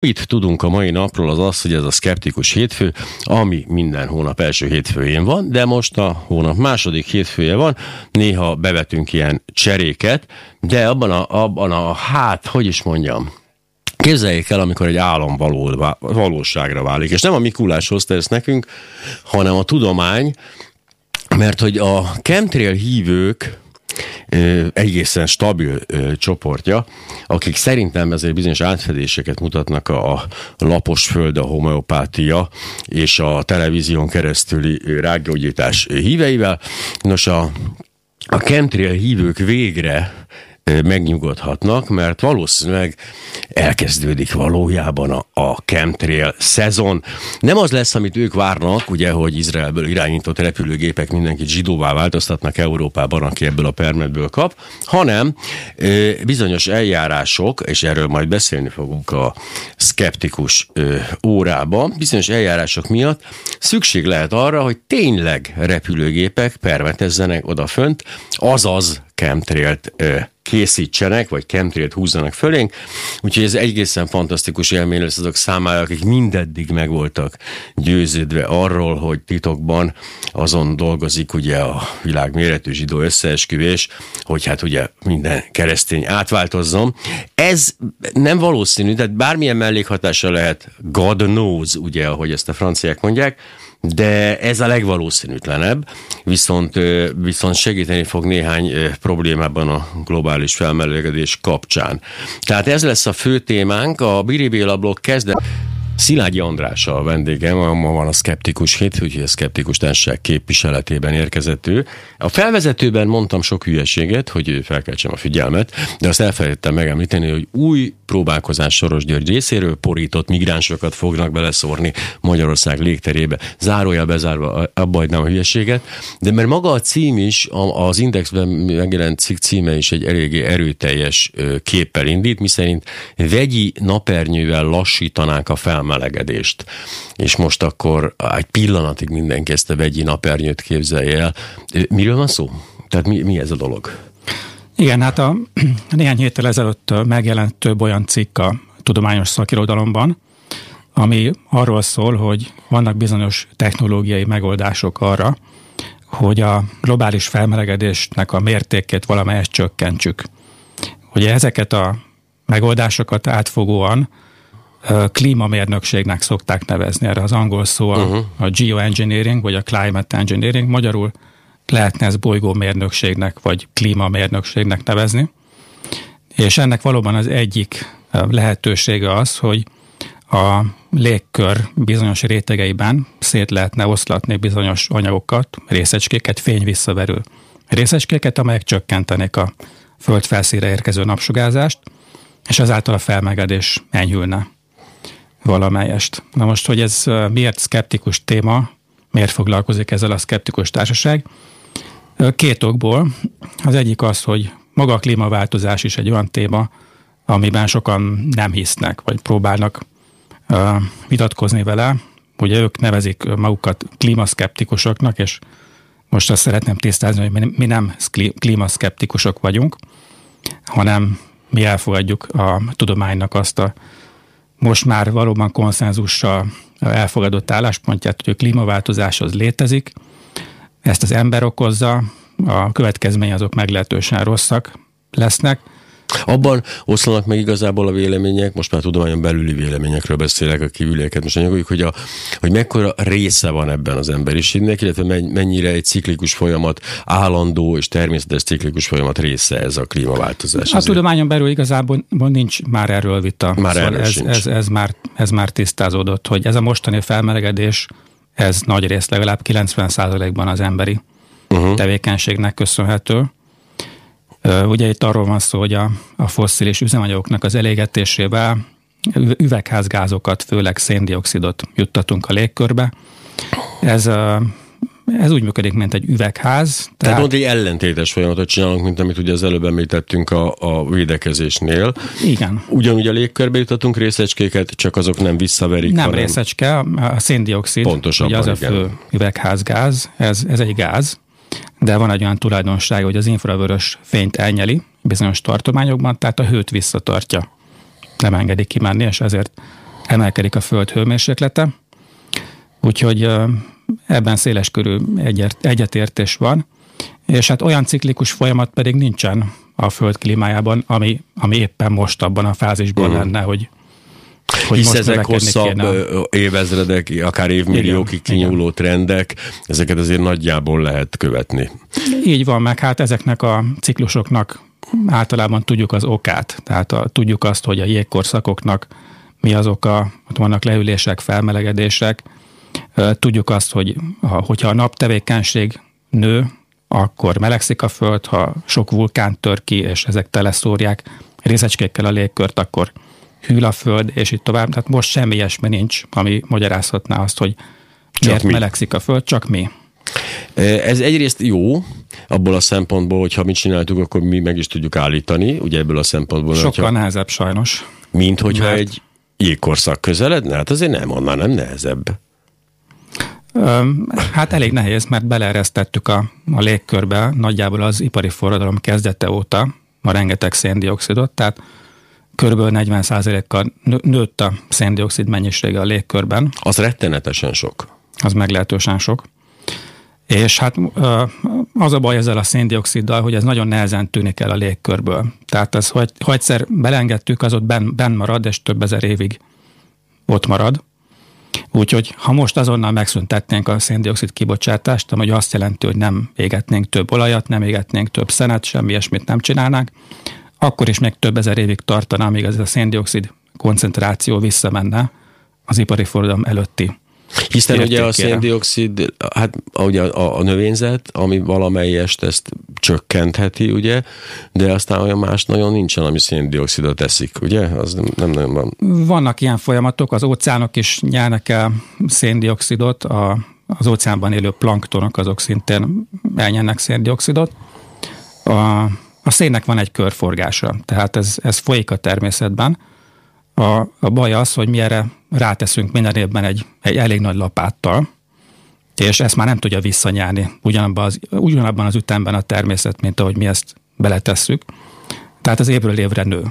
Mit tudunk a mai napról az az, hogy ez a szkeptikus hétfő, ami minden hónap első hétfőjén van, de most a hónap második hétfője van, néha bevetünk ilyen cseréket, de abban a, abban a hát, hogy is mondjam, Képzeljék el, amikor egy állam való, valóságra válik, és nem a Mikulás hozta ezt nekünk, hanem a tudomány, mert hogy a chemtrail hívők egészen stabil csoportja, akik szerintem ezért bizonyos átfedéseket mutatnak a lapos föld, a homeopátia és a televízión keresztüli rákgyógyítás híveivel. Nos, a a chemtrail hívők végre megnyugodhatnak, mert valószínűleg elkezdődik valójában a, a chemtrail szezon. Nem az lesz, amit ők várnak, ugye, hogy Izraelből irányított repülőgépek mindenkit zsidóvá változtatnak Európában, aki ebből a permetből kap, hanem bizonyos eljárások, és erről majd beszélni fogunk a szkeptikus ö, órában, bizonyos eljárások miatt szükség lehet arra, hogy tényleg repülőgépek permetezzenek odafönt, azaz chemtrailt készítsenek, vagy chemtrailt húzzanak fölénk. Úgyhogy ez egészen fantasztikus élmény lesz azok számára, akik mindeddig meg voltak győződve arról, hogy titokban azon dolgozik ugye a világ méretű zsidó összeesküvés, hogy hát ugye minden keresztény átváltozzon. Ez nem valószínű, tehát bármilyen mellékhatása lehet, God knows, ugye, ahogy ezt a franciák mondják, de ez a legvalószínűtlenebb, viszont, viszont segíteni fog néhány problémában a globális felmelegedés kapcsán. Tehát ez lesz a fő témánk, a Biribéla blog kezdet. Szilágyi András a vendégem, ma van a Skeptikus hét, úgyhogy a Skeptikus Társaság képviseletében érkezett ő. A felvezetőben mondtam sok hülyeséget, hogy felkeltsem a figyelmet, de azt elfelejtettem megemlíteni, hogy új próbálkozás Soros György részéről porított migránsokat fognak beleszórni Magyarország légterébe. Zárójel bezárva, abba nem a hülyeséget, de mert maga a cím is, az Indexben megjelent cikk címe is egy eléggé erőteljes képpel indít, miszerint vegyi napernyővel lassítanák a fel felmelegedést. És most akkor egy pillanatig mindenki ezt a vegyi napernyőt képzelje el. Miről van szó? Tehát mi, mi ez a dolog? Igen, hát a néhány héttel ezelőtt megjelent több olyan cikk a tudományos szakirodalomban, ami arról szól, hogy vannak bizonyos technológiai megoldások arra, hogy a globális felmelegedésnek a mértékét valamelyest csökkentsük. Ugye ezeket a megoldásokat átfogóan klímamérnökségnek szokták nevezni. Erre az angol szó a, uh-huh. a geoengineering, vagy a climate engineering. Magyarul lehetne ez bolygómérnökségnek, vagy klímamérnökségnek nevezni. És ennek valóban az egyik lehetősége az, hogy a légkör bizonyos rétegeiben szét lehetne oszlatni bizonyos anyagokat, részecskéket, fény visszaverő részecskéket, amelyek csökkentenék a föld felszíre érkező napsugárzást, és ezáltal a felmegedés enyhülne valamelyest. Na most, hogy ez miért szkeptikus téma, miért foglalkozik ezzel a szkeptikus társaság? Két okból. Az egyik az, hogy maga a klímaváltozás is egy olyan téma, amiben sokan nem hisznek, vagy próbálnak vitatkozni vele. Ugye ők nevezik magukat klímaszkeptikusoknak, és most azt szeretném tisztázni, hogy mi nem klímaszkeptikusok vagyunk, hanem mi elfogadjuk a tudománynak azt a most már valóban konszenzussal elfogadott álláspontját, hogy a klímaváltozás az létezik, ezt az ember okozza, a következmény azok meglehetősen rosszak lesznek, abban oszlanak meg igazából a vélemények, most már tudományon belüli véleményekről beszélek, a kívülieket most anyagoljuk, hogy, a, hogy mekkora része van ebben az emberiségnek, illetve mennyire egy ciklikus folyamat, állandó és természetes ciklikus folyamat része ez a klímaváltozás. A tudományon belül igazából nincs már erről vita. Már szóval erről ez, sincs. ez, ez, már, ez már tisztázódott, hogy ez a mostani felmelegedés, ez nagy rész legalább 90%-ban az emberi uh-huh. tevékenységnek köszönhető Ugye itt arról van szó, hogy a, a fosszilis üzemanyagoknak az elégetésével üvegházgázokat, főleg széndiokszidot juttatunk a légkörbe. Ez ez úgy működik, mint egy üvegház. Tehát, tehát ott egy ellentétes folyamatot csinálunk, mint amit ugye az előbb említettünk a, a védekezésnél. Igen. Ugyanúgy a légkörbe jutatunk részecskéket, csak azok nem visszaverik. Nem hanem... részecske, a széndiokszid, Pontosabban, ugye az igen. a fő üvegházgáz, ez, ez egy gáz, de van egy olyan tulajdonsága, hogy az infravörös fényt elnyeli bizonyos tartományokban, tehát a hőt visszatartja. Nem engedi kimenni, és ezért emelkedik a föld hőmérséklete, úgyhogy ebben széles körű egyetértés van, és hát olyan ciklikus folyamat pedig nincsen a föld klímájában, ami, ami éppen most abban a fázisban uh-huh. lenne, hogy hogy Hisz ezek hosszabb kéne. évezredek, akár évmilliókig kinyúló trendek, ezeket azért nagyjából lehet követni. Így van, meg hát ezeknek a ciklusoknak általában tudjuk az okát, tehát a, tudjuk azt, hogy a jégkorszakoknak mi az oka, ott vannak leülések, felmelegedések, tudjuk azt, hogy ha, hogyha a naptevékenység nő, akkor melegszik a föld, ha sok vulkán tör ki, és ezek teleszórják részecskékkel a légkört, akkor hűl a föld, és itt tovább. Tehát most semmi ilyesmi nincs, ami magyarázhatná azt, hogy miért mi. melegszik a föld, csak mi. Ez egyrészt jó, abból a szempontból, hogy ha mit csináltuk, akkor mi meg is tudjuk állítani, ugye ebből a szempontból. Sokkal hogyha, nehezebb sajnos. Mint hogyha Mert... egy jégkorszak közeledne? Hát azért nem, annál nem nehezebb. Hát elég nehéz, mert beleeresztettük a, a légkörbe nagyjából az ipari forradalom kezdete óta a rengeteg széndiokszidot, tehát kb. 40%-kal nőtt a széndiokszid mennyisége a légkörben. Az rettenetesen sok. Az meglehetősen sok. És hát az a baj ezzel a széndioksziddal, hogy ez nagyon nehezen tűnik el a légkörből. Tehát ez, hogy, ha egyszer belengedtük, az ott benn ben marad, és több ezer évig ott marad. Úgyhogy ha most azonnal megszüntetnénk a széndiokszid kibocsátást, ami azt jelenti, hogy nem égetnénk több olajat, nem égetnénk több szenet, semmi ilyesmit nem csinálnánk, akkor is még több ezer évig tartana, amíg ez a széndiokszid koncentráció visszamenne az ipari forradalom előtti hiszen ugye a széndiokszid, hát ugye a, a növényzet, ami valamelyest ezt csökkentheti, ugye, de aztán olyan más nagyon nincsen, ami széndiokszidot teszik, ugye? Az nem, nem nagyon van. Vannak ilyen folyamatok, az óceánok is nyernek el széndiokszidot, a, az óceánban élő planktonok azok szintén elnyernek széndiokszidot. A, a szénnek van egy körforgása, tehát ez, ez folyik a természetben. A, a baj az, hogy mi erre ráteszünk minden évben egy, egy elég nagy lapáttal, és ezt már nem tudja visszanyárni ugyanabban az, ugyanabban az ütemben a természet, mint ahogy mi ezt beletesszük. Tehát az évről évre nő.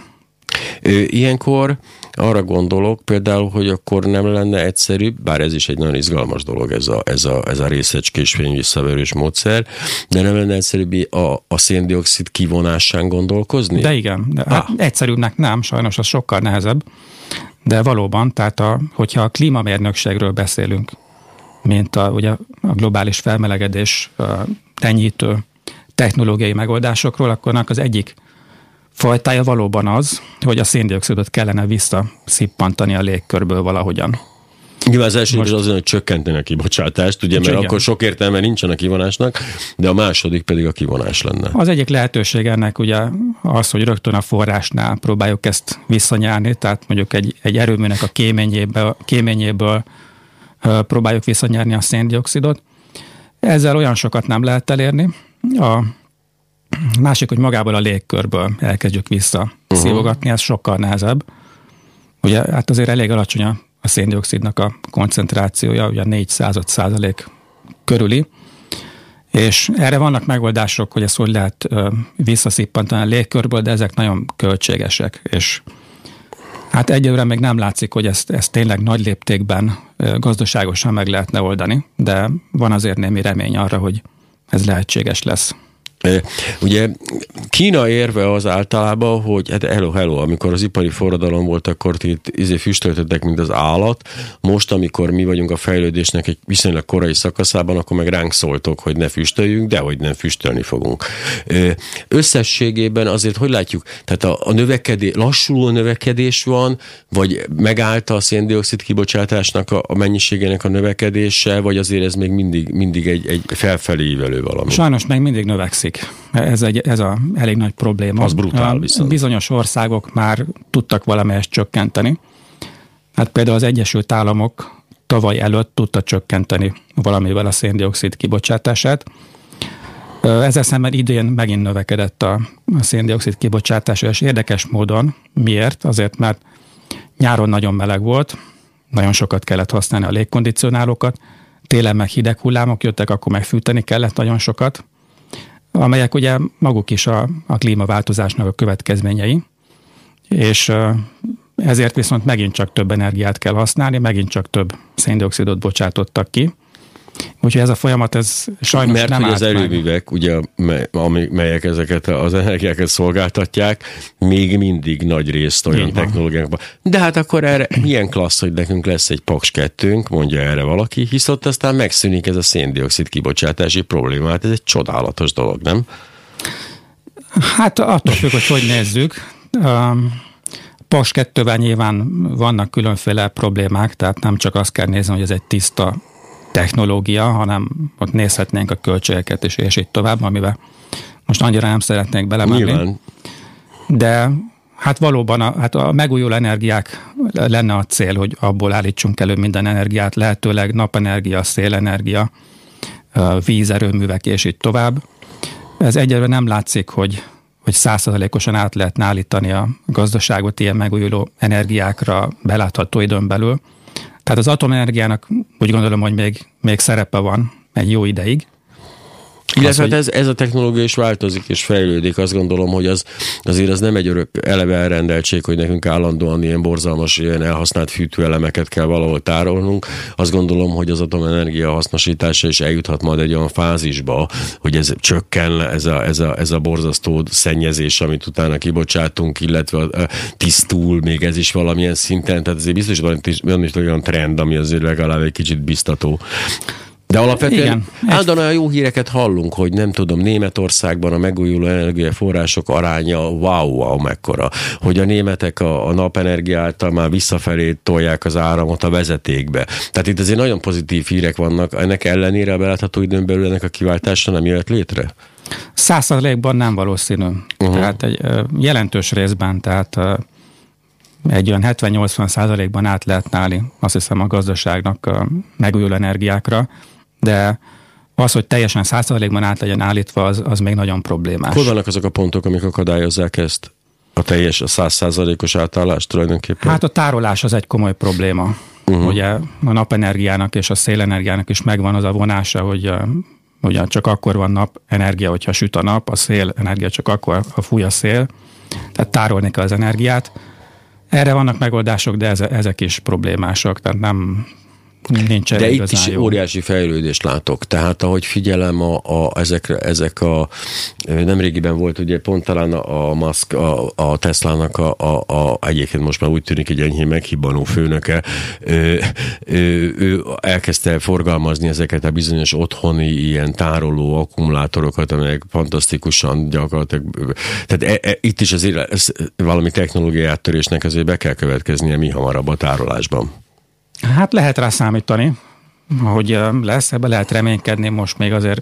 Ilyenkor arra gondolok például, hogy akkor nem lenne egyszerűbb, bár ez is egy nagyon izgalmas dolog, ez a, ez a, ez a részecskés visszaverős módszer, de nem lenne egyszerűbb a, a széndiokszid kivonásán gondolkozni? De igen, de ah. hát egyszerűbbnek nem, sajnos az sokkal nehezebb, de valóban, tehát a, hogyha a klímamérnökségről beszélünk, mint a, ugye a globális felmelegedés a tenyítő technológiai megoldásokról, akkor az egyik fajtája valóban az, hogy a széndiokszidot kellene visszaszippantani a légkörből valahogyan. Nyilván az első Most... az, hogy csökkenteni a kibocsátást, ugye, mert igen. akkor sok értelme nincsen a kivonásnak, de a második pedig a kivonás lenne. Az egyik lehetőség ennek ugye az, hogy rögtön a forrásnál próbáljuk ezt visszanyárni, tehát mondjuk egy, egy erőműnek a kéményéből, kéményéből próbáljuk visszanyárni a széndiokszidot. Ezzel olyan sokat nem lehet elérni. A másik, hogy magából a légkörből elkezdjük vissza szívogatni, ez sokkal nehezebb. Ugye hát azért elég alacsony a a széndiokszidnak a koncentrációja, ugye 4 század százalék körüli, és erre vannak megoldások, hogy ezt hogy lehet visszaszippantani a légkörből, de ezek nagyon költségesek, és hát egyelőre még nem látszik, hogy ezt, ezt tényleg nagy léptékben gazdaságosan meg lehetne oldani, de van azért némi remény arra, hogy ez lehetséges lesz. Ugye Kína érve az általában, hogy hát hello, hello, amikor az ipari forradalom volt, akkor itt izé füstöltöttek, mint az állat. Most, amikor mi vagyunk a fejlődésnek egy viszonylag korai szakaszában, akkor meg ránk szóltok, hogy ne füstöljünk, de hogy nem füstölni fogunk. Összességében azért, hogy látjuk, tehát a, a növekedés, lassuló növekedés van, vagy megállt a széndiokszid kibocsátásnak a, a mennyiségének a növekedése, vagy azért ez még mindig, mindig egy, egy felfelé valami? Sajnos meg mindig növekszik növekszik. Ez, egy, ez a elég nagy probléma. Az brutál viszont. Bizonyos országok már tudtak valamelyest csökkenteni. Hát például az Egyesült Államok tavaly előtt tudta csökkenteni valamivel a széndiokszid kibocsátását. Ezzel szemben idén megint növekedett a széndiokszid kibocsátása, és érdekes módon. Miért? Azért, mert nyáron nagyon meleg volt, nagyon sokat kellett használni a légkondicionálókat, télen meg hideg hullámok jöttek, akkor megfűteni kellett nagyon sokat, amelyek ugye maguk is a, a klímaváltozásnak a következményei, és ezért viszont megint csak több energiát kell használni, megint csak több széndiokszidot bocsátottak ki. Úgyhogy ez a folyamat, ez sajnos Mert nem hogy az állt meg. erőművek, ugye, me- melyek ezeket az energiákat szolgáltatják, még mindig nagy részt olyan technológiákban. De hát akkor erre milyen klassz, hogy nekünk lesz egy Paks 2 mondja erre valaki, hisz ott aztán megszűnik ez a széndiokszid kibocsátási problémát. Ez egy csodálatos dolog, nem? Hát attól függ, hogy hogy nézzük. Um, Paks 2 nyilván vannak különféle problémák, tehát nem csak azt kell nézni, hogy ez egy tiszta technológia, hanem ott nézhetnénk a költségeket is, és így tovább, amivel most annyira nem szeretnék belemenni. Nyilván. De hát valóban a, hát a megújuló energiák lenne a cél, hogy abból állítsunk elő minden energiát, lehetőleg napenergia, szélenergia, vízerőművek és így tovább. Ez egyelőre nem látszik, hogy hogy százszerzalékosan át lehetne állítani a gazdaságot ilyen megújuló energiákra belátható időn belül. Tehát az atomenergiának úgy gondolom, hogy még, még szerepe van egy jó ideig, illetve hát ez, ez a technológia is változik és fejlődik. Azt gondolom, hogy az azért az nem egy örök eleve elrendeltség, hogy nekünk állandóan ilyen borzalmas, ilyen elhasznált fűtőelemeket kell valahol tárolnunk. Azt gondolom, hogy az atomenergia hasznosítása is eljuthat majd egy olyan fázisba, hogy ez csökken, ez a, ez a, ez a borzasztó szennyezés, amit utána kibocsátunk, illetve tisztul, még ez is valamilyen szinten. Tehát azért biztos van, van is olyan trend, ami azért legalább egy kicsit biztató. De alapvetően Igen. állandóan jó híreket hallunk, hogy nem tudom, Németországban a megújuló energiaforrások aránya wow, wow, mekkora. Hogy a németek a, a napenergia által már visszafelé tolják az áramot a vezetékbe. Tehát itt azért nagyon pozitív hírek vannak. Ennek ellenére a belátható időn belül ennek a kiváltása nem jött létre? Százszerzalékban nem valószínű. Uh-huh. Tehát egy jelentős részben, tehát egy olyan 70-80 százalékban át lehet állni, azt hiszem a gazdaságnak a megújuló energiákra de az, hogy teljesen százszerzalékban át legyen állítva, az, az még nagyon problémás. Hol vannak azok a pontok, amik akadályozzák ezt? A teljes, a százszázalékos átállást tulajdonképpen? Hát a tárolás az egy komoly probléma. Uh-huh. Ugye a napenergiának és a szélenergiának is megvan az a vonása, hogy ugye csak akkor van napenergia, hogyha süt a nap, a szélenergia csak akkor, ha fúj a szél. Tehát tárolni kell az energiát. Erre vannak megoldások, de ezek is problémásak, tehát nem, Nincs De itt is jó. óriási fejlődést látok. Tehát ahogy figyelem a, a, ezekre, ezek a nemrégiben volt ugye pont talán a Musk, a, a Tesla-nak a, a, a, egyébként most már úgy tűnik egy enyhén meghibbanó főnöke, ő, ő, ő elkezdte forgalmazni ezeket a bizonyos otthoni ilyen tároló akkumulátorokat, amelyek fantasztikusan gyakorlatilag, tehát e, e, itt is azért valami technológiai áttörésnek azért be kell következnie mi hamarabb a tárolásban. Hát lehet rá számítani, hogy lesz, ebbe lehet reménykedni, most még azért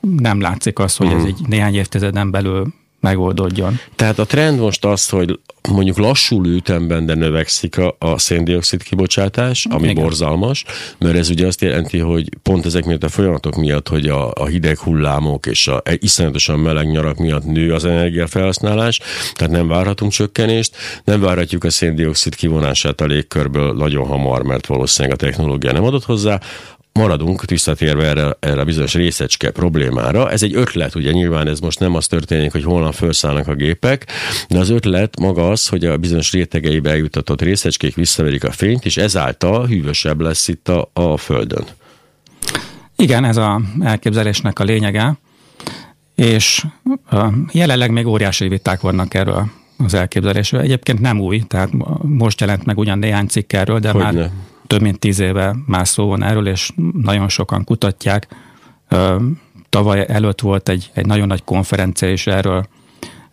nem látszik az, hogy ez mhm. egy néhány évtizeden belül megoldódjon. Tehát a trend most az, hogy mondjuk lassul ütemben, de növekszik a, a széndiokszid kibocsátás, ami Igen. borzalmas, mert ez ugye azt jelenti, hogy pont ezek miatt a folyamatok miatt, hogy a, a hideg hullámok és a iszonyatosan meleg nyarak miatt nő az energiafelhasználás, tehát nem várhatunk csökkenést, nem várhatjuk a széndiokszid kivonását a légkörből nagyon hamar, mert valószínűleg a technológia nem adott hozzá maradunk visszatérve erre, erre a bizonyos részecske problémára. Ez egy ötlet, ugye nyilván ez most nem az történik, hogy holnap felszállnak a gépek, de az ötlet maga az, hogy a bizonyos rétegeibe eljutatott részecskék visszaverik a fényt, és ezáltal hűvösebb lesz itt a, a Földön. Igen, ez a elképzelésnek a lényege, és jelenleg még óriási viták vannak erről az elképzelésről. Egyébként nem új, tehát most jelent meg ugyan néhány cikk erről, de hogy már ne több mint tíz éve már szó van erről, és nagyon sokan kutatják. Tavaly előtt volt egy, egy nagyon nagy konferencia is erről,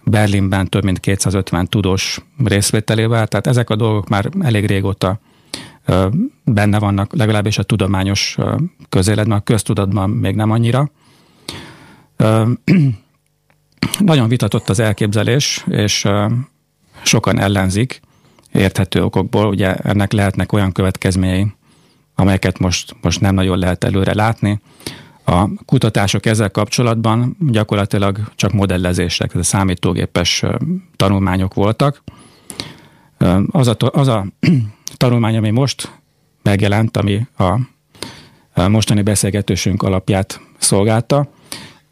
Berlinben több mint 250 tudós részvételével, tehát ezek a dolgok már elég régóta benne vannak, legalábbis a tudományos közéletben, a köztudatban még nem annyira. Nagyon vitatott az elképzelés, és sokan ellenzik, érthető okokból. Ugye ennek lehetnek olyan következményei, amelyeket most, most nem nagyon lehet előre látni. A kutatások ezzel kapcsolatban gyakorlatilag csak modellezések, ez a számítógépes tanulmányok voltak. Az a, az a tanulmány, ami most megjelent, ami a mostani beszélgetésünk alapját szolgálta,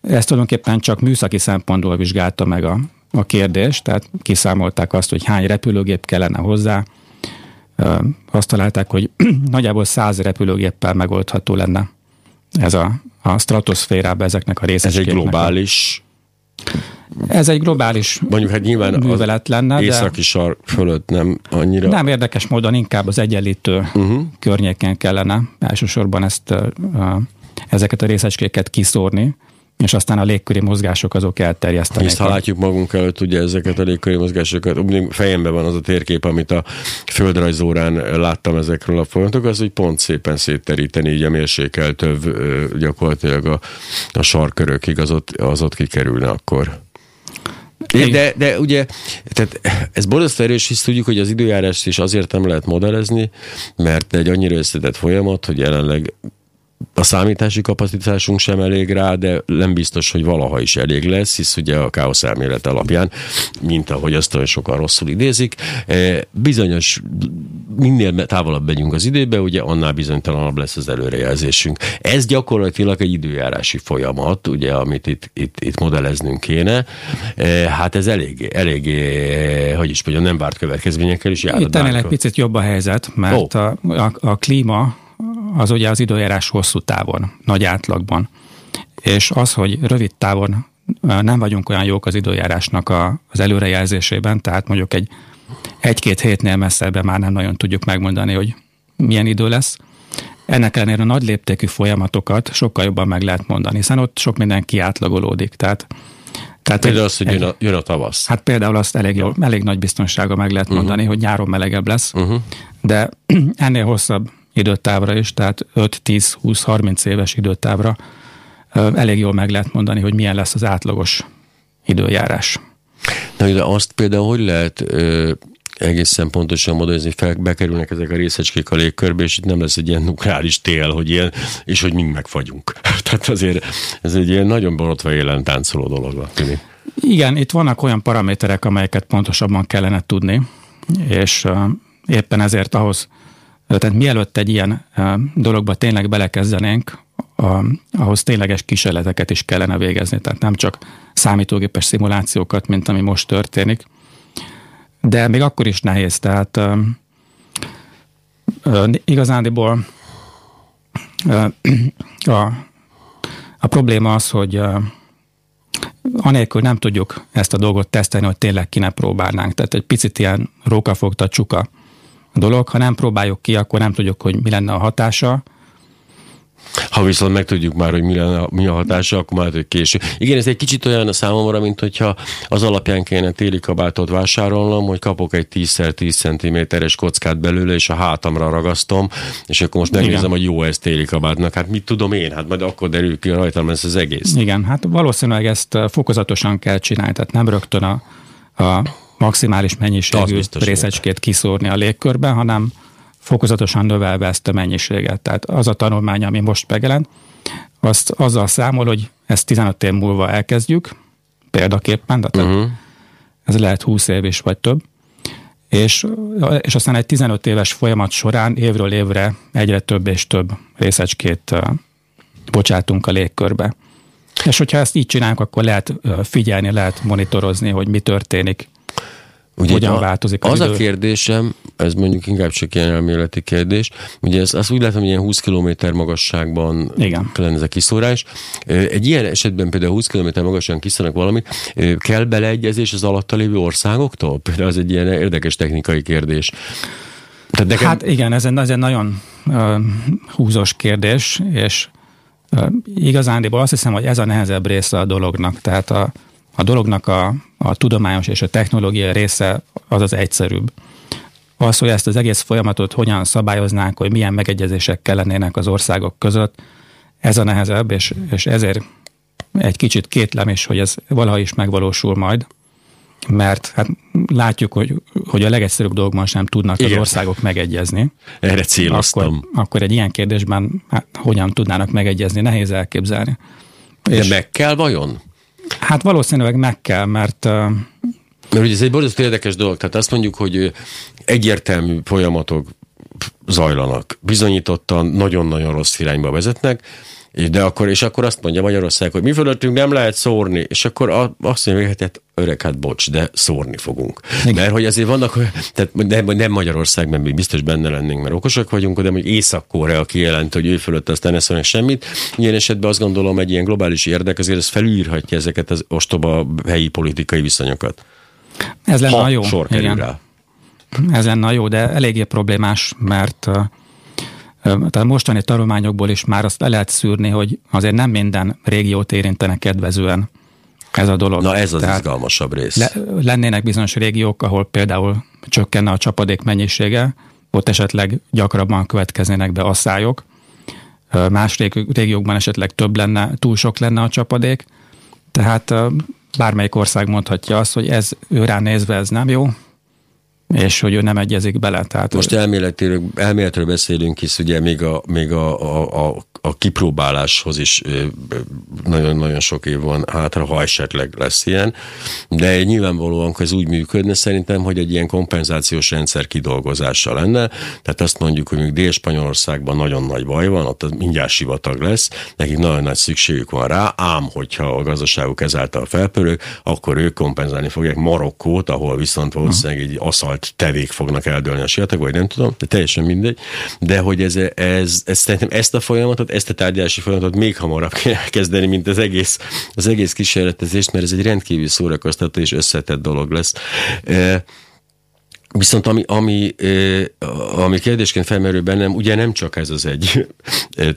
ezt tulajdonképpen csak műszaki szempontból vizsgálta meg a a kérdés, tehát kiszámolták azt, hogy hány repülőgép kellene hozzá. Azt találták, hogy nagyjából száz repülőgéppel megoldható lenne ez a, a stratoszférába ezeknek a részecskéknek. Ez egy globális ez egy globális Mondjuk hát nyilván művelet lenne. Északi sark fölött nem annyira. Nem érdekes módon inkább az egyenlítő uh-huh. környéken kellene elsősorban ezt, ezeket a részecskéket kiszórni, és aztán a légköri mozgások azok elterjesztenek. Hisz ha látjuk magunk előtt ugye ezeket a légköri mozgásokat, fejemben van az a térkép, amit a földrajzórán láttam ezekről a folyamatokról, az, hogy pont szépen szétteríteni így a mérsékeltőbb gyakorlatilag a, a sarkörökig, az ott, az ott kikerülne akkor. De, de ugye, tehát ez borzasztó erős, hisz tudjuk, hogy az időjárást is azért nem lehet modellezni, mert egy annyira összetett folyamat, hogy jelenleg a számítási kapacitásunk sem elég rá, de nem biztos, hogy valaha is elég lesz, hisz ugye a káosz elmélet alapján, mint ahogy azt olyan sokan rosszul idézik, eh, bizonyos, minél távolabb megyünk az időbe, ugye annál bizonytalanabb lesz az előrejelzésünk. Ez gyakorlatilag egy időjárási folyamat, ugye, amit itt, itt, itt modelleznünk kéne. Eh, hát ez elég, elég, eh, hogy is mondjam, nem várt következményekkel is jár. Itt egy picit jobb a helyzet, mert oh. a, a, a klíma az ugye az időjárás hosszú távon, nagy átlagban. És az, hogy rövid távon nem vagyunk olyan jók az időjárásnak a, az előrejelzésében, tehát mondjuk egy egy-két hétnél messzebben már nem nagyon tudjuk megmondani, hogy milyen idő lesz. Ennek ellenére a nagy léptékű folyamatokat sokkal jobban meg lehet mondani, hiszen ott sok minden kiátlagolódik. Tehát, tehát például az, hogy jön a, jön a tavasz. Hát például azt elég, jó, elég nagy biztonsága meg lehet mondani, uh-huh. hogy nyáron melegebb lesz, uh-huh. de ennél hosszabb időtávra is, tehát 5-10-20-30 éves időtávra elég jól meg lehet mondani, hogy milyen lesz az átlagos időjárás. Na, de azt például hogy lehet ö, egészen pontosan modellezni, fel, bekerülnek ezek a részecskék a légkörbe, és itt nem lesz egy ilyen nukleáris tél, hogy ilyen, és hogy mind megfagyunk. Tehát azért ez egy ilyen nagyon borotva élen táncoló dolog. Tűnik. Igen, itt vannak olyan paraméterek, amelyeket pontosabban kellene tudni, és uh, éppen ezért ahhoz tehát mielőtt egy ilyen dologba tényleg belekezdenénk, ahhoz tényleges kísérleteket is kellene végezni, tehát nem csak számítógépes szimulációkat, mint ami most történik. De még akkor is nehéz, tehát igazándiból a, a probléma az, hogy anélkül nem tudjuk ezt a dolgot tesztelni, hogy tényleg ki ne próbálnánk. Tehát egy picit ilyen rókafogta csuka dolog. Ha nem próbáljuk ki, akkor nem tudjuk, hogy mi lenne a hatása. Ha viszont megtudjuk már, hogy mi, lenne, mi a hatása, akkor már hogy késő. Igen, ez egy kicsit olyan a számomra, mint hogyha az alapján kéne téli kabátot vásárolnom, hogy kapok egy 10x10 cm-es kockát belőle, és a hátamra ragasztom, és akkor most megnézem, Igen. hogy jó ez téli kabátnak. Hát mit tudom én? Hát majd akkor derül ki rajtam ez az egész. Igen, hát valószínűleg ezt fokozatosan kell csinálni, tehát nem rögtön a, a maximális mennyiségű részecskét kiszórni a légkörben, hanem fokozatosan növelve ezt a mennyiséget. Tehát az a tanulmány, ami most megjelent, azt azzal számol, hogy ezt 15 év múlva elkezdjük, példaképpen, tehát uh-huh. ez lehet 20 év is vagy több, és, és aztán egy 15 éves folyamat során évről évre egyre több és több részecskét bocsátunk a légkörbe. És hogyha ezt így csinálunk, akkor lehet figyelni, lehet monitorozni, hogy mi történik Ugye hogyan a, változik az, az idő? a kérdésem, ez mondjuk inkább csak ilyen elméleti kérdés, ugye ez, azt úgy látom, hogy ilyen 20 km magasságban Igen. kellene ez a kiszórás. Egy ilyen esetben például 20 km magasságban kiszórnak valamit, kell beleegyezés az alatta lévő országoktól? Például az egy ilyen érdekes technikai kérdés. Tehát nekem... Hát igen, ez egy, ez egy nagyon uh, húzós kérdés, és igazándiból azt hiszem, hogy ez a nehezebb része a dolognak. Tehát a, a dolognak a, a tudományos és a technológia része az az egyszerűbb. Az, hogy ezt az egész folyamatot hogyan szabályoznánk, hogy milyen megegyezések kellenének az országok között, ez a nehezebb, és, és ezért egy kicsit kétlem is, hogy ez valaha is megvalósul majd, mert hát látjuk, hogy, hogy a legegyszerűbb dolgokban sem tudnak Igen. az országok megegyezni. Erre céloztam. Akkor, akkor egy ilyen kérdésben hát, hogyan tudnának megegyezni, nehéz elképzelni. De és meg kell vajon? Hát valószínűleg meg kell, mert... Mert ugye ez egy borzasztó érdekes dolog, tehát azt mondjuk, hogy egyértelmű folyamatok zajlanak, bizonyítottan nagyon-nagyon rossz irányba vezetnek, De akkor, és akkor azt mondja Magyarország, hogy mi fölöttünk nem lehet szórni, és akkor azt mondja, hogy hát öreg, hát bocs, de szórni fogunk. Igen. Mert hogy azért vannak, tehát nem, nem Magyarországban mi biztos benne lennénk, mert okosak vagyunk, de hogy Észak-Korea kijelent, hogy ő fölött aztán ne szólnak semmit. Ilyen esetben azt gondolom, egy ilyen globális érdek azért ez felülírhatja ezeket az ostoba helyi politikai viszonyokat. Ez lenne ha jó. sor kerül Igen. rá. Ez lenne jó, de eléggé problémás, mert tehát mostani tanulmányokból is már azt le lehet szűrni, hogy azért nem minden régiót érintenek kedvezően ez a dolog. Na ez az Tehát izgalmasabb rész. Le, lennének bizonyos régiók, ahol például csökkenne a csapadék mennyisége, ott esetleg gyakrabban következnének be asszályok, más régiókban esetleg több lenne, túl sok lenne a csapadék, tehát bármelyik ország mondhatja azt, hogy ez őrá nézve ez nem jó, és hogy ő nem egyezik bele. Tehát Most elméletileg, elméletről beszélünk, hisz ugye még a, még a, a, a, a kipróbáláshoz is nagyon-nagyon sok év van hátra, ha esetleg lesz ilyen, de nyilvánvalóan ez úgy működne szerintem, hogy egy ilyen kompenzációs rendszer kidolgozása lenne, tehát azt mondjuk, hogy még Dél-Spanyolországban nagyon nagy baj van, ott mindjárt sivatag lesz, nekik nagyon nagy szükségük van rá, ám hogyha a gazdaságuk ezáltal felpörög, akkor ők kompenzálni fogják Marokkót, ahol viszont valószínűleg egy aszalt tevék fognak eldőlni a sivatag, vagy nem tudom, de teljesen mindegy, de hogy ez, ez, ez szerintem ezt a folyamatot ezt a tárgyalási folyamatot még hamarabb kell kezdeni, mint az egész, az egész kísérletezést, mert ez egy rendkívül szórakoztató és összetett dolog lesz. Viszont ami, ami, ami kérdésként felmerül bennem, ugye nem csak ez az egy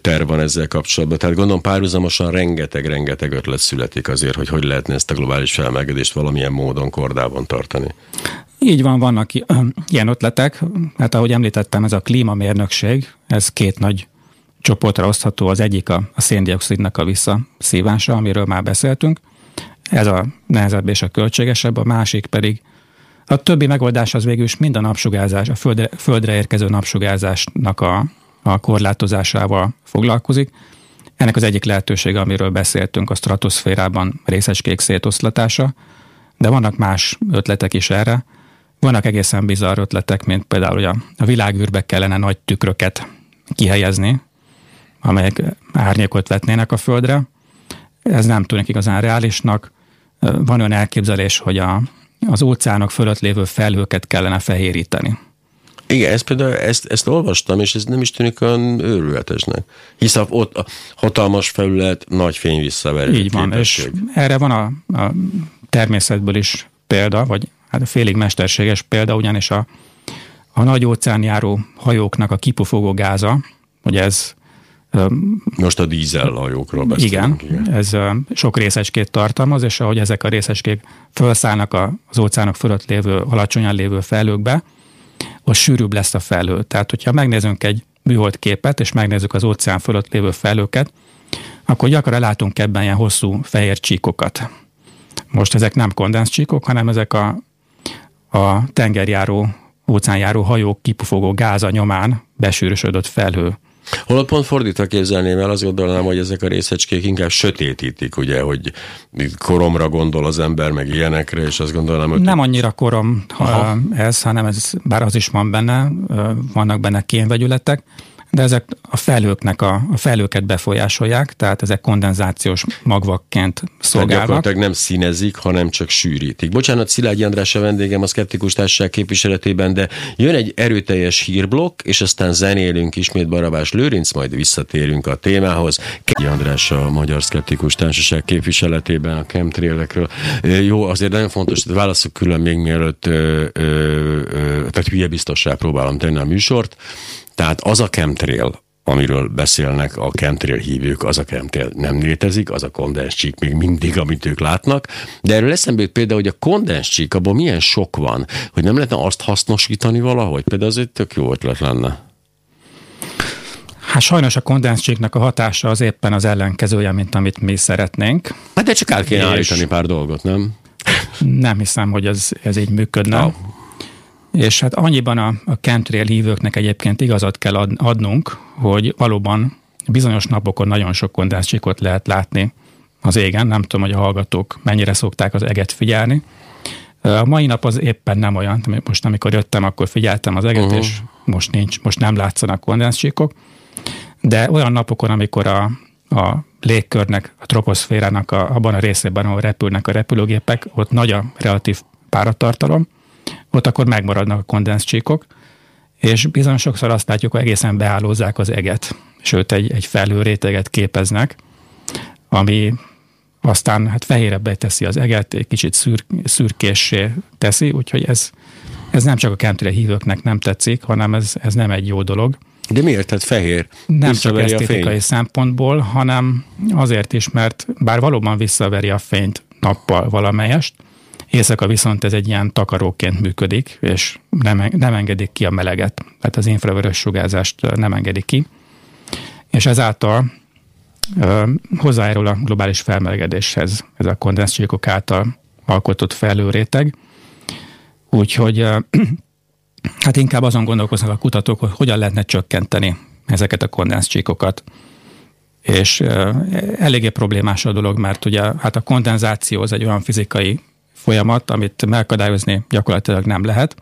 terv van ezzel kapcsolatban. Tehát gondolom párhuzamosan rengeteg-rengeteg ötlet születik azért, hogy hogy lehetne ezt a globális felmelegedést valamilyen módon kordában tartani. Így van, vannak ilyen ötletek. Hát ahogy említettem, ez a klímamérnökség, ez két nagy csoportra osztható, az egyik a, a széndiokszidnak a visszaszívása, amiről már beszéltünk. Ez a nehezebb és a költségesebb, a másik pedig a többi megoldás az végül is mind a napsugárzás, a földre, földre érkező napsugárzásnak a, a korlátozásával foglalkozik. Ennek az egyik lehetősége, amiről beszéltünk, a stratoszférában részecskék szétoszlatása, de vannak más ötletek is erre. Vannak egészen bizarr ötletek, mint például, hogy a, világűrbe kellene nagy tükröket kihelyezni, amelyek árnyékot vetnének a földre. Ez nem tűnik igazán reálisnak. Van olyan elképzelés, hogy a, az óceánok fölött lévő felhőket kellene fehéríteni. Igen, ezt például ezt, ezt olvastam, és ez nem is tűnik olyan őrületesnek. Hisz a, ott a hatalmas felület, nagy fény visszaverő. Így van, képesség. és erre van a, a természetből is példa, vagy hát félig mesterséges példa, ugyanis a, a nagy óceánjáró hajóknak a kipufogó gáza, hogy ez most a dízelhajókról beszélünk. Igen, igen, ez sok részecskét tartalmaz, és ahogy ezek a részecskék felszállnak az óceánok fölött lévő, alacsonyan lévő felőkbe, ott sűrűbb lesz a felhő. Tehát, hogyha megnézünk egy műhold képet, és megnézzük az óceán fölött lévő felőket, akkor gyakran látunk ebben ilyen hosszú fehér csíkokat. Most ezek nem kondenszcsíkok, hanem ezek a, a tengerjáró, óceánjáró hajók kipufogó gáza nyomán besűrösödött felhő Holott pont fordítva képzelném el, azt gondolnám, hogy ezek a részecskék inkább sötétítik, ugye, hogy koromra gondol az ember, meg ilyenekre, és azt gondolnám, hogy... Nem annyira korom Aha. ez, hanem ez, bár az is van benne, vannak benne kénvegyületek, de ezek a felhőknek a, a felhőket befolyásolják, tehát ezek kondenzációs magvakként szolgálnak. gyakorlatilag nem színezik, hanem csak sűrítik. Bocsánat, Szilágyi András a vendégem a Szkeptikus Társaság képviseletében, de jön egy erőteljes hírblokk, és aztán zenélünk ismét Barabás Lőrinc, majd visszatérünk a témához. Kegyi András a Magyar Szkeptikus Társaság képviseletében a chemtrailekről. Jó, azért nagyon fontos, hogy válaszok külön még mielőtt, ö, ö, ö, tehát hülye biztossá próbálom tenni a műsort. Tehát az a chemtrail, amiről beszélnek a chemtrail hívők, az a chemtrail nem létezik, az a kondenscsík még mindig, amit ők látnak, de erről eszembe jut például, hogy a kondenscsík, abban milyen sok van, hogy nem lehetne azt hasznosítani valahogy, például az egy tök jó ötlet lenne. Hát sajnos a kondenscsíknak a hatása az éppen az ellenkezője, mint amit mi szeretnénk. Hát de csak át kéne állítani pár dolgot, nem? Nem hiszem, hogy ez, ez így működne. Oh. És hát annyiban a, a chemtrail hívőknek egyébként igazat kell ad, adnunk, hogy valóban bizonyos napokon nagyon sok kondenszcsikot lehet látni az égen. Nem tudom, hogy a hallgatók mennyire szokták az eget figyelni. A mai nap az éppen nem olyan. Most amikor jöttem, akkor figyeltem az eget, uh-huh. és most nincs, most nem látszanak kondenszcsíkok. De olyan napokon, amikor a a légkörnek, a troposzférának a, abban a részében, ahol repülnek a repülőgépek, ott nagy a relatív páratartalom, ott akkor megmaradnak a kondenszcsíkok, és bizony sokszor azt látjuk, hogy egészen beállózzák az eget, sőt egy, egy felhőréteget képeznek, ami aztán hát fehérebbé teszi az eget, egy kicsit szür, szürkéssé teszi, úgyhogy ez, ez nem csak a chemtrail hívőknek nem tetszik, hanem ez, ez nem egy jó dolog. De miért? Tehát fehér? Nem csak esztétikai szempontból, hanem azért is, mert bár valóban visszaveri a fényt nappal valamelyest, éjszaka viszont ez egy ilyen takaróként működik, és nem, nem engedik ki a meleget, tehát az infravörös sugárzást nem engedik ki, és ezáltal hozzájárul a globális felmelegedéshez ez a kondenszcsíkok által alkotott felőréteg. Úgyhogy hát inkább azon gondolkoznak a kutatók, hogy hogyan lehetne csökkenteni ezeket a kondenszcsíkokat. És eléggé problémás a dolog, mert ugye hát a kondenzáció az egy olyan fizikai folyamat, amit megakadályozni gyakorlatilag nem lehet.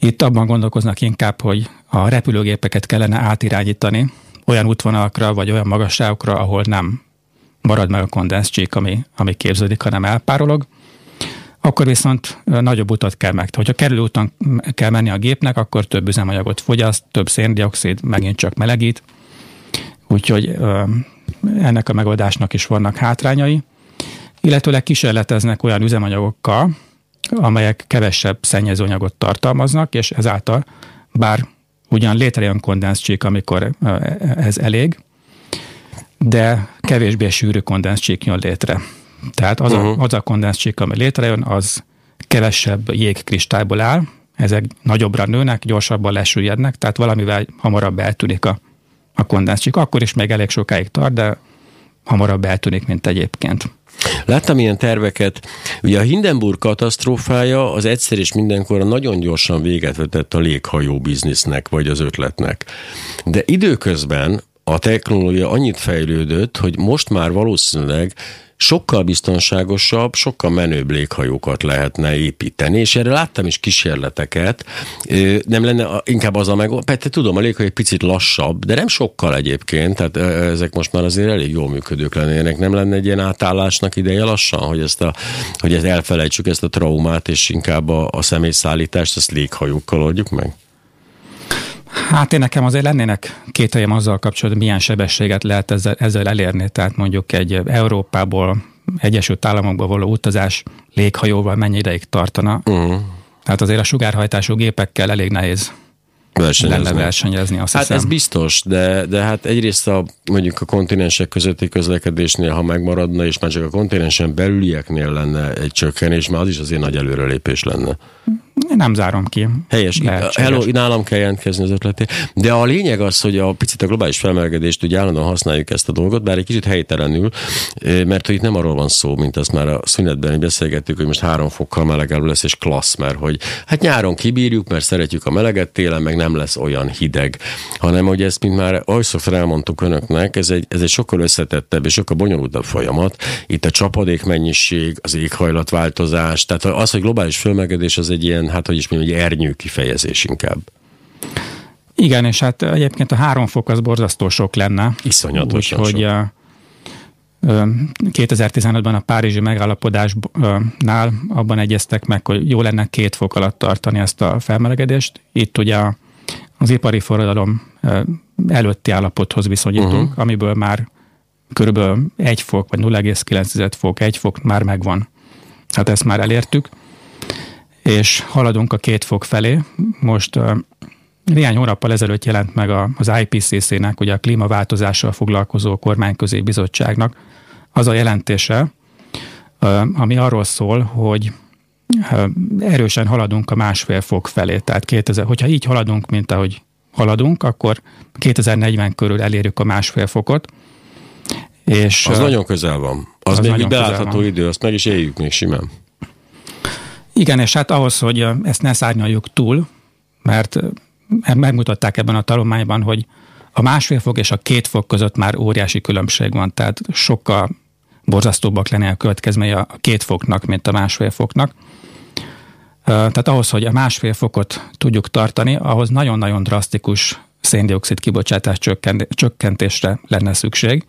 Itt abban gondolkoznak inkább, hogy a repülőgépeket kellene átirányítani olyan útvonalakra, vagy olyan magasságokra, ahol nem marad meg a kondenszcsík, ami, ami képződik, hanem elpárolog. Akkor viszont nagyobb utat kell meg. Hogyha kerülő úton kell menni a gépnek, akkor több üzemanyagot fogyaszt, több széndiokszid, megint csak melegít. Úgyhogy ennek a megoldásnak is vannak hátrányai. Illetőleg kísérleteznek olyan üzemanyagokkal, amelyek kevesebb szennyezőanyagot tartalmaznak, és ezáltal bár Ugyan létrejön kondenszcsík, amikor ez elég, de kevésbé sűrű kondenszcsík jön létre. Tehát az, uh-huh. a, az a kondenszcsík, ami létrejön, az kevesebb jégkristályból áll, ezek nagyobbra nőnek, gyorsabban lesüllyednek, tehát valamivel hamarabb eltűnik a, a kondenszcsík. Akkor is még elég sokáig tart, de hamarabb eltűnik, mint egyébként. Láttam ilyen terveket. Ugye a Hindenburg katasztrófája az egyszer és mindenkor nagyon gyorsan véget vetett a léghajó biznisznek, vagy az ötletnek. De időközben a technológia annyit fejlődött, hogy most már valószínűleg sokkal biztonságosabb, sokkal menőbb léghajókat lehetne építeni, és erre láttam is kísérleteket. Nem lenne inkább az a meg, persze tudom, a léghajó egy picit lassabb, de nem sokkal egyébként, tehát ezek most már azért elég jól működők lennének. Nem lenne egy ilyen átállásnak ideje lassan, hogy ezt, a, hogy ezt elfelejtsük, ezt a traumát, és inkább a, a személyszállítást, ezt léghajókkal oldjuk meg? Hát én nekem azért lennének két helyem azzal kapcsolatban, milyen sebességet lehet ezzel, ezzel elérni. Tehát mondjuk egy Európából, Egyesült Államokba való utazás léghajóval mennyi ideig tartana. Uh-huh. Tehát azért a sugárhajtású gépekkel elég nehéz versenyezni. lenne versenyezni, azt Hát hiszem. ez biztos, de, de hát egyrészt a, mondjuk a kontinensek közötti közlekedésnél, ha megmaradna, és már csak a kontinensen belülieknél lenne egy csökkenés, már az is azért nagy előrelépés lenne. Nem zárom ki. Helyes. Hello, nálam kell jelentkezni az ötleté. De a lényeg az, hogy a picit a globális felmelegedést ugye állandóan használjuk ezt a dolgot, bár egy kicsit helytelenül, mert hogy itt nem arról van szó, mint azt már a szünetben beszélgettük, hogy most három fokkal melegebb lesz, és klassz, mert hogy hát nyáron kibírjuk, mert szeretjük a meleget, télen meg nem lesz olyan hideg, hanem hogy ezt, mint már olyszor elmondtuk önöknek, ez egy, ez egy sokkal összetettebb és sokkal bonyolultabb folyamat. Itt a csapadék mennyiség, az éghajlatváltozás, tehát az, hogy globális felmelegedés az egy ilyen, hát hogy is mondjam, egy ernyő kifejezés inkább. Igen, és hát egyébként a három fok az borzasztó sok lenne. Iszonyatosan Úgyhogy sok. 2015-ben a Párizsi megállapodásnál abban egyeztek meg, hogy jó lenne két fok alatt tartani ezt a felmelegedést. Itt ugye az ipari forradalom előtti állapothoz viszonyítunk, uh-huh. amiből már körülbelül egy fok, vagy 0,9 fok, egy fok már megvan. Hát ezt már elértük és haladunk a két fok felé. Most néhány hónappal ezelőtt jelent meg az IPCC-nek, ugye a klímaváltozással foglalkozó kormányközi bizottságnak az a jelentése, ami arról szól, hogy erősen haladunk a másfél fok felé. Tehát 2000, hogyha így haladunk, mint ahogy haladunk, akkor 2040 körül elérjük a másfél fokot. És az uh, nagyon közel van. Az, az még belátható idő, azt meg is éljük még simán. Igen, és hát ahhoz, hogy ezt ne szárnyaljuk túl, mert megmutatták ebben a tanulmányban, hogy a másfél fok és a két fok között már óriási különbség van, tehát sokkal borzasztóbbak lenne a következménye a két foknak, mint a másfél foknak. Tehát ahhoz, hogy a másfél fokot tudjuk tartani, ahhoz nagyon-nagyon drasztikus széndiokszid kibocsátás csökkentésre lenne szükség,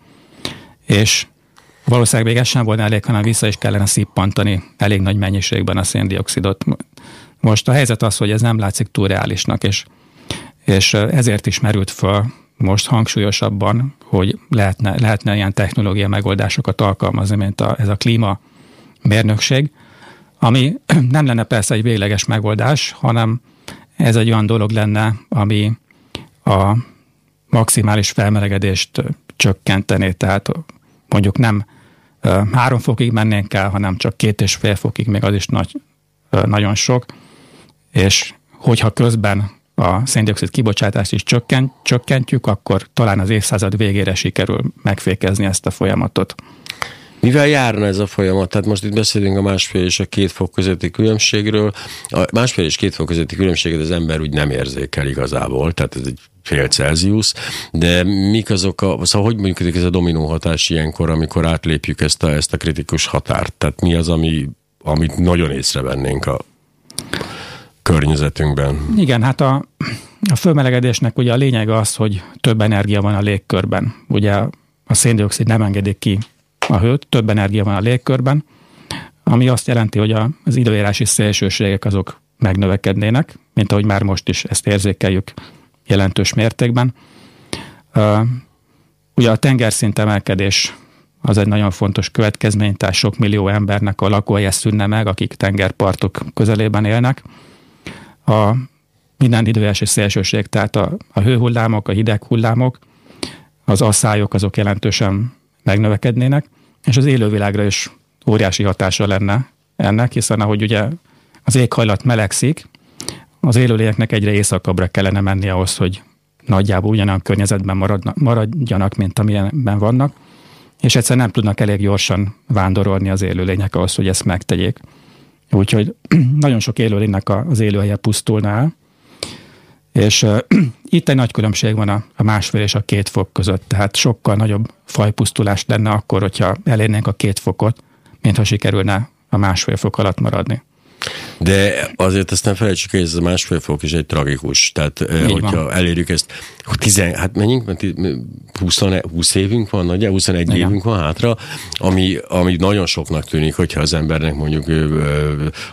és valószínűleg még ez sem volna elég, hanem vissza is kellene szippantani elég nagy mennyiségben a széndiokszidot. Most a helyzet az, hogy ez nem látszik túl reálisnak, és, és ezért is merült föl most hangsúlyosabban, hogy lehetne, lehetne ilyen technológia megoldásokat alkalmazni, mint a, ez a klíma mérnökség, ami nem lenne persze egy végleges megoldás, hanem ez egy olyan dolog lenne, ami a maximális felmelegedést csökkenteni, tehát mondjuk nem három fokig mennénk el, hanem csak két és fél fokig, még az is nagy, nagyon sok, és hogyha közben a széndiokszid kibocsátást is csökkent, csökkentjük, akkor talán az évszázad végére sikerül megfékezni ezt a folyamatot. Mivel járna ez a folyamat? Tehát most itt beszélünk a másfél és a két fok közötti különbségről. A másfél és két fok közötti különbséget az ember úgy nem érzékel igazából, tehát ez egy fél Celsius, de mik azok a, szóval hogy működik ez a dominó hatás ilyenkor, amikor átlépjük ezt a, ezt a kritikus határt? Tehát mi az, ami, amit nagyon észrevennénk a környezetünkben? Igen, hát a, a fölmelegedésnek ugye a lényeg az, hogy több energia van a légkörben. Ugye a széndiokszid nem engedik ki a hőt, több energia van a légkörben, ami azt jelenti, hogy az időjárási szélsőségek azok megnövekednének, mint ahogy már most is ezt érzékeljük jelentős mértékben. Ugye a tengerszint emelkedés az egy nagyon fontos következmény, tehát sok millió embernek a lakóhelye szűnne meg, akik tengerpartok közelében élnek. A minden időjárási szélsőség, tehát a, a hőhullámok, a hideg hullámok, az asszályok azok jelentősen megnövekednének, és az élővilágra is óriási hatása lenne ennek, hiszen ahogy ugye az éghajlat melegszik, az élőlényeknek egyre északabbra kellene menni ahhoz, hogy nagyjából ugyanolyan környezetben maradnak, maradjanak, mint amilyenben vannak, és egyszer nem tudnak elég gyorsan vándorolni az élőlények ahhoz, hogy ezt megtegyék. Úgyhogy nagyon sok élőlénynek az élőhelye pusztulna el, és itt egy nagy különbség van a, a másfél és a két fok között, tehát sokkal nagyobb fajpusztulás lenne akkor, hogyha elérnénk a két fokot, mint ha sikerülne a másfél fok alatt maradni. De azért ezt nem felejtsük, hogy ez a másfél fok is egy tragikus. Tehát, Így hogyha van. elérjük ezt, tizen, hát menjünk, 20, 20 évünk van, nagyjából 21 Igen. évünk van hátra, ami, ami nagyon soknak tűnik, hogyha az embernek mondjuk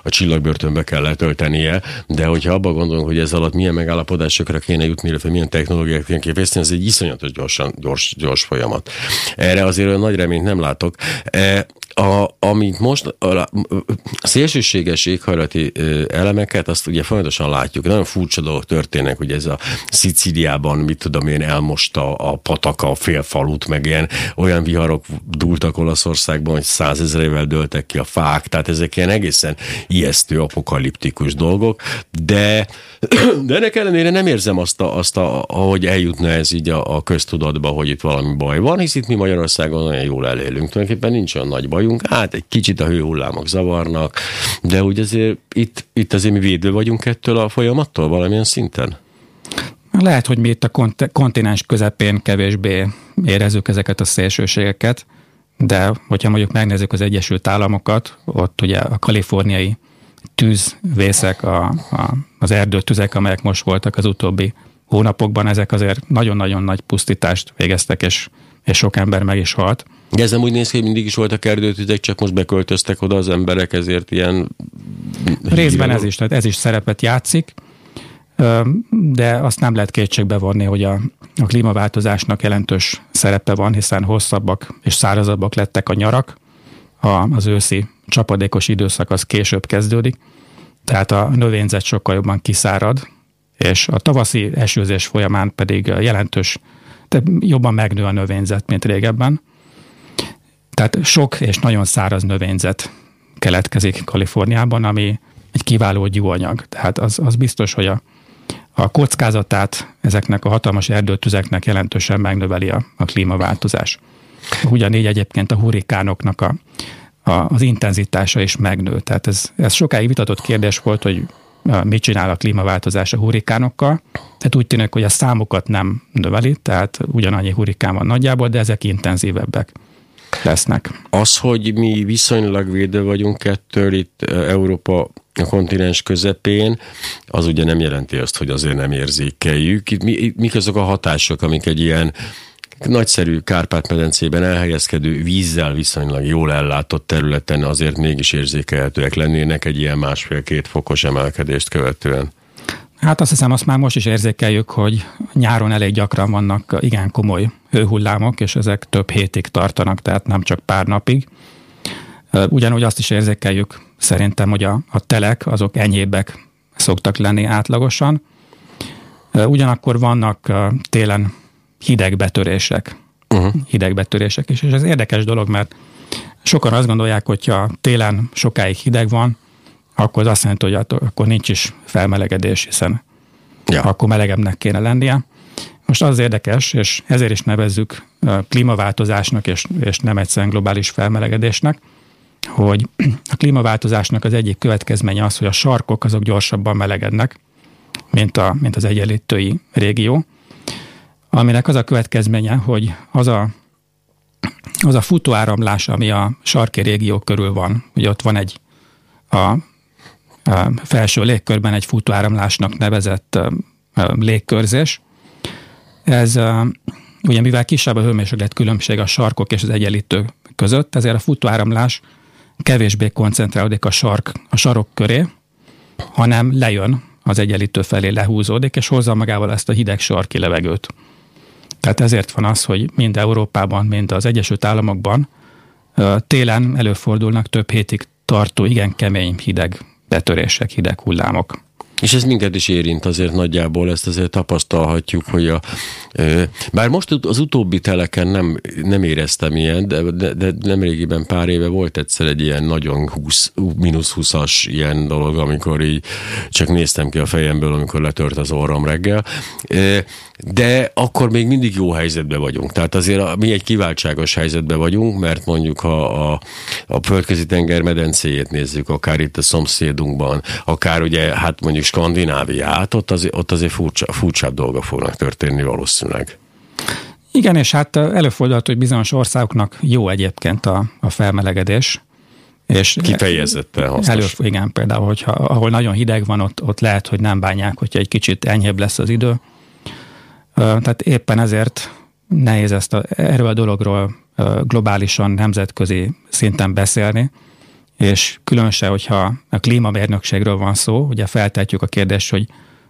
a csillagbörtönbe kell letöltenie, de hogyha abba gondolunk, hogy ez alatt milyen megállapodásokra kéne jutni, illetve milyen technológiák kéne képészni, ez egy iszonyatos gyorsan, gyors, gyors folyamat. Erre azért olyan nagy reményt nem látok. A, amit most a, szélsőséges éghajlati elemeket, azt ugye folyamatosan látjuk. Nagyon furcsa dolgok történnek, hogy ez a Szicíliában, mit tudom én, elmosta a pataka a félfalut, meg ilyen olyan viharok dúltak Olaszországban, hogy százezrevel dőltek ki a fák, tehát ezek ilyen egészen ijesztő, apokaliptikus dolgok, de, de ennek ellenére nem érzem azt, a, azt a, ahogy eljutna ez így a, a köztudatba, hogy itt valami baj van, hisz itt mi Magyarországon nagyon jól elélünk. Tulajdonképpen nincs olyan nagy bajunk, hát egy kicsit a hőhullámok zavarnak, de úgy azért itt, itt azért mi védő vagyunk ettől a folyamattól valamilyen szinten? Lehet, hogy mi itt a kontinens közepén kevésbé érezzük ezeket a szélsőségeket, de hogyha mondjuk megnézzük az Egyesült Államokat, ott ugye a kaliforniai tűzvészek, a, a, az erdőtüzek, amelyek most voltak az utóbbi hónapokban, ezek azért nagyon-nagyon nagy pusztítást végeztek, és, és sok ember meg is halt. De ez nem úgy néz ki, hogy mindig is voltak erdőtüzek, csak most beköltöztek oda az emberek, ezért ilyen... Részben ez is, tehát ez is szerepet játszik, de azt nem lehet kétségbe vonni, hogy a, a klímaváltozásnak jelentős szerepe van, hiszen hosszabbak és szárazabbak lettek a nyarak, a, az őszi csapadékos időszak az később kezdődik, tehát a növényzet sokkal jobban kiszárad, és a tavaszi esőzés folyamán pedig jelentős, jobban megnő a növényzet, mint régebben. Tehát sok és nagyon száraz növényzet keletkezik Kaliforniában, ami egy kiváló gyúanyag. Tehát az, az biztos, hogy a, a kockázatát ezeknek a hatalmas erdőtüzeknek jelentősen megnöveli a, a klímaváltozás. Ugyanígy egyébként a hurrikánoknak a, a, az intenzitása is megnő. Tehát ez, ez sokáig vitatott kérdés volt, hogy mit csinál a klímaváltozás a hurrikánokkal. Tehát úgy tűnik, hogy a számokat nem növeli, tehát ugyanannyi hurrikán van nagyjából, de ezek intenzívebbek lesznek. Az, hogy mi viszonylag védő vagyunk ettől itt Európa a kontinens közepén, az ugye nem jelenti azt, hogy azért nem érzékeljük. Itt mi, mik azok a hatások, amik egy ilyen nagyszerű Kárpát-medencében elhelyezkedő vízzel viszonylag jól ellátott területen azért mégis érzékelhetőek lennének egy ilyen másfél-két fokos emelkedést követően. Hát azt hiszem, azt már most is érzékeljük, hogy nyáron elég gyakran vannak igen komoly hőhullámok, és ezek több hétig tartanak, tehát nem csak pár napig. Ugyanúgy azt is érzékeljük szerintem, hogy a, a telek azok enyhébbek szoktak lenni átlagosan. Ugyanakkor vannak télen hidegbetörések. Uh-huh. Hidegbetörések is. És ez érdekes dolog, mert sokan azt gondolják, hogyha télen sokáig hideg van, akkor az azt jelenti, hogy akkor nincs is felmelegedés, hiszen ja. akkor melegebbnek kéne lennie. Most az érdekes, és ezért is nevezzük klímaváltozásnak, és, és nem egyszerűen globális felmelegedésnek, hogy a klímaváltozásnak az egyik következménye az, hogy a sarkok azok gyorsabban melegednek, mint, a, mint az egyenlítői régió, aminek az a következménye, hogy az a, az a futóáramlás, ami a sarki régió körül van, ugye ott van egy a, a felső légkörben egy futóáramlásnak nevezett légkörzés. Ez ugye mivel kisebb a hőmérséklet különbség a sarkok és az egyenlítő között, ezért a futóáramlás kevésbé koncentrálódik a, sark, a sarok köré, hanem lejön az egyenlítő felé lehúzódik, és hozza magával ezt a hideg sarki levegőt. Tehát ezért van az, hogy mind Európában, mind az Egyesült Államokban télen előfordulnak több hétig tartó, igen kemény hideg betörések, hideg hullámok. És ez minket is érint azért nagyjából, ezt azért tapasztalhatjuk, hogy a, bár most az utóbbi teleken nem, nem éreztem ilyen, de, de, de nemrégiben pár éve volt egyszer egy ilyen nagyon 20, mínusz 20-as ilyen dolog, amikor így csak néztem ki a fejemből, amikor letört az orrom reggel de akkor még mindig jó helyzetben vagyunk. Tehát azért mi egy kiváltságos helyzetben vagyunk, mert mondjuk ha a, a földközi tenger medencéjét nézzük, akár itt a szomszédunkban, akár ugye hát mondjuk Skandináviát, ott, azért, ott azért furcsa, furcsább dolgok fognak történni valószínűleg. Igen, és hát előfordulhat, hogy bizonyos országoknak jó egyébként a, a felmelegedés. És Kifejezetten hasznos. Elő, igen, például, hogyha, ahol nagyon hideg van, ott, ott lehet, hogy nem bánják, hogyha egy kicsit enyhébb lesz az idő. Tehát éppen ezért nehéz ezt a, erről a dologról globálisan, nemzetközi szinten beszélni, és különösen, hogyha a klímamérnökségről van szó, ugye feltetjük a kérdést, hogy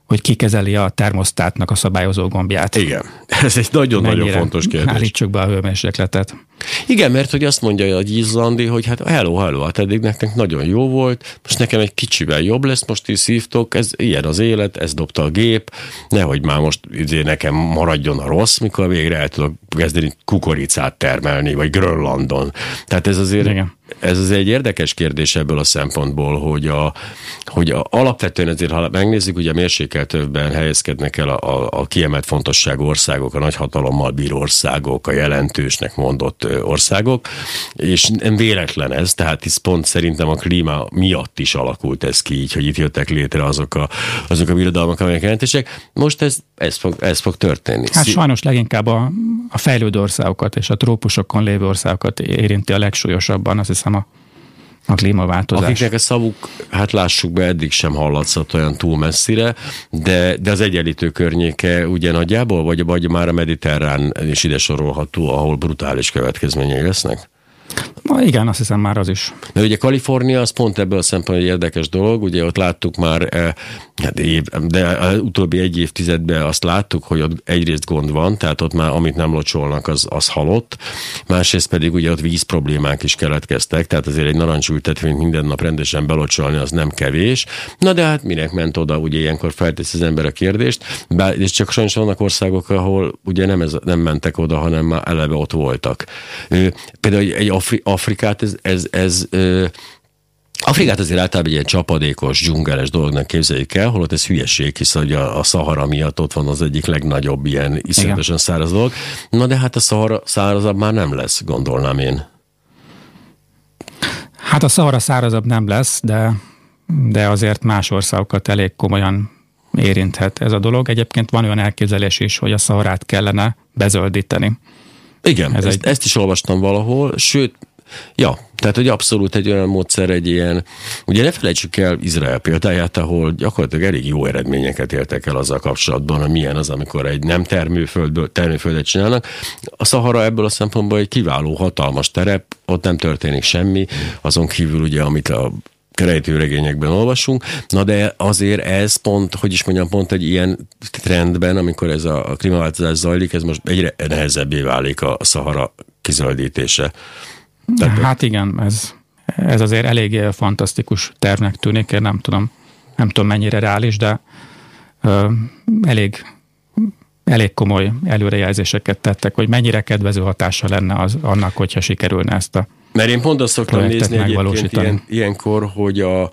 hogy ki kezeli a termosztátnak a szabályozó gombját. Igen, ez egy nagyon-nagyon fontos kérdés. Állítsuk be a hőmérsékletet. Igen, mert hogy azt mondja a Izlandi, hogy hát hello, hello, hát eddig nektek nagyon jó volt, most nekem egy kicsivel jobb lesz, most is szívtok, ez ilyen az élet, ez dobta a gép, nehogy már most izé nekem maradjon a rossz, mikor végre el tudok kezdeni kukoricát termelni, vagy Grönlandon. Tehát ez azért Igen ez az egy érdekes kérdés ebből a szempontból, hogy, a, hogy a, alapvetően azért, ha megnézzük, ugye a mérsékeltőbben helyezkednek el a, a, a kiemelt fontosságú országok, a nagyhatalommal bíró országok, a jelentősnek mondott országok, és nem véletlen ez, tehát ez pont szerintem a klíma miatt is alakult ez ki így, hogy itt jöttek létre azok a, azok a birodalmak, amelyek jelentősek. Most ez, ez, fog, ez fog történni. Hát sajnos leginkább a, a fejlődő országokat és a trópusokon lévő országokat érinti a legsúlyosabban, azt a a klímaváltozás. Akiknek a szavuk, hát lássuk be, eddig sem hallatszott olyan túl messzire, de, de az egyenlítő környéke ugye nagyjából, vagy, vagy már a mediterrán is ide sorolható, ahol brutális következményei lesznek? Na igen, azt hiszem már az is. De ugye Kalifornia az pont ebből a szempontból egy érdekes dolog, ugye ott láttuk már, eh, hát de az utóbbi egy évtizedben azt láttuk, hogy ott egyrészt gond van, tehát ott már amit nem locsolnak, az, az halott, másrészt pedig ugye ott víz problémák is keletkeztek, tehát azért egy narancsültetvényt minden nap rendesen belocsolni az nem kevés. Na de hát minek ment oda, ugye ilyenkor feltesz az ember a kérdést, bár, és csak sajnos vannak országok, ahol ugye nem, ez, nem mentek oda, hanem már eleve ott voltak. Például egy, egy Afri- Afrikát ez, ez, ez ö, Afrikát azért általában egy ilyen csapadékos, dzsungeles dolognak képzeljük el, holott ez hülyeség, hisz hogy a, a Szahara miatt ott van az egyik legnagyobb ilyen iszonyatosan száraz dolog. Na de hát a Szahara szárazabb már nem lesz, gondolnám én. Hát a Szahara szárazabb nem lesz, de, de azért más országokat elég komolyan érinthet ez a dolog. Egyébként van olyan elképzelés is, hogy a Szaharát kellene bezöldíteni. Igen, Ez ezt, egy... ezt is olvastam valahol, sőt, Ja, tehát, hogy abszolút egy olyan módszer, egy ilyen, ugye ne felejtsük el Izrael példáját, ahol gyakorlatilag elég jó eredményeket értek el azzal kapcsolatban, hogy milyen az, amikor egy nem termőföldből, termőföldet csinálnak. A Szahara ebből a szempontból egy kiváló, hatalmas terep, ott nem történik semmi, azon kívül ugye, amit a rejtőregényekben olvasunk, na de azért ez pont, hogy is mondjam, pont egy ilyen trendben, amikor ez a, a klímaváltozás zajlik, ez most egyre nehezebbé válik a Szahara kizöldítése. Tehát, hát igen, ez, ez azért elég fantasztikus tervnek tűnik, én nem tudom, nem tudom mennyire reális, de ö, elég elég komoly előrejelzéseket tettek, hogy mennyire kedvező hatása lenne az, annak, hogyha sikerülne ezt a Mert én pont azt szoktam nézni egyébként ilyen, ilyenkor, hogy a,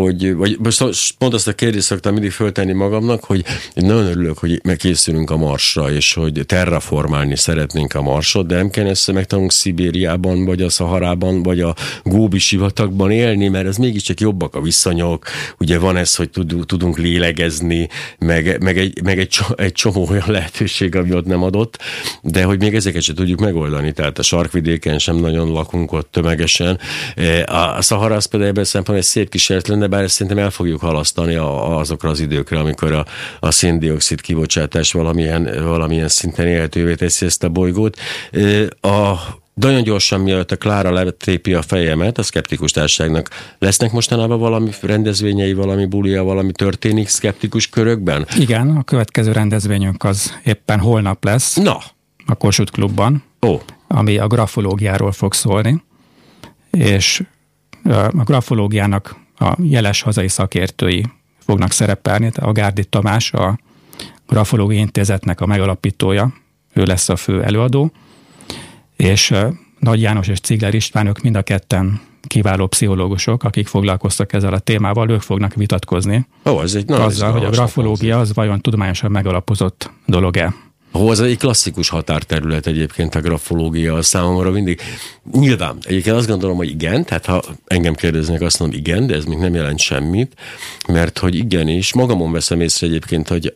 hogy, vagy most pont azt a kérdést szoktam mindig föltenni magamnak, hogy én nagyon örülök, hogy megkészülünk a Marsra, és hogy terraformálni szeretnénk a Marsot, de nem kell ezt megtanulunk Szibériában, vagy a Szaharában, vagy a Góbi sivatagban élni, mert ez mégiscsak jobbak a viszonyok, ugye van ez, hogy tudunk lélegezni, meg, meg, egy, meg egy, egy csomó olyan lehetőség, ami ott nem adott, de hogy még ezeket sem tudjuk megoldani, tehát a sarkvidéken sem nagyon lakunk ott tömegesen. E, a Szahara az például ebben szempontból egy szép kísérlet lenne, bár ezt szerintem el fogjuk halasztani a, azokra az időkre, amikor a, a széndiokszid kibocsátás valamilyen, valamilyen szinten élhetővé teszi ezt a bolygót. A nagyon gyorsan, mielőtt a Klára letépi a fejemet, a szkeptikus társaságnak lesznek mostanában valami rendezvényei, valami bulia, valami történik szkeptikus körökben? Igen, a következő rendezvényünk az éppen holnap lesz. Na! A Kossuth Klubban. Ó. Ami a grafológiáról fog szólni. És a grafológiának a jeles hazai szakértői fognak szerepelni. A Gárdi Tamás, a Grafológiai Intézetnek a megalapítója, ő lesz a fő előadó, és Nagy János és Cigler István, ők mind a ketten kiváló pszichológusok, akik foglalkoztak ezzel a témával, ők fognak vitatkozni. Ó, ez egy azzal, hogy a grafológia az vajon tudományosan megalapozott dolog-e. Ahol az egy klasszikus határterület egyébként a grafológia számomra mindig. Nyilván, egyébként azt gondolom, hogy igen, tehát ha engem kérdeznek, azt mondom igen, de ez még nem jelent semmit, mert hogy igenis, magamon veszem észre egyébként, hogy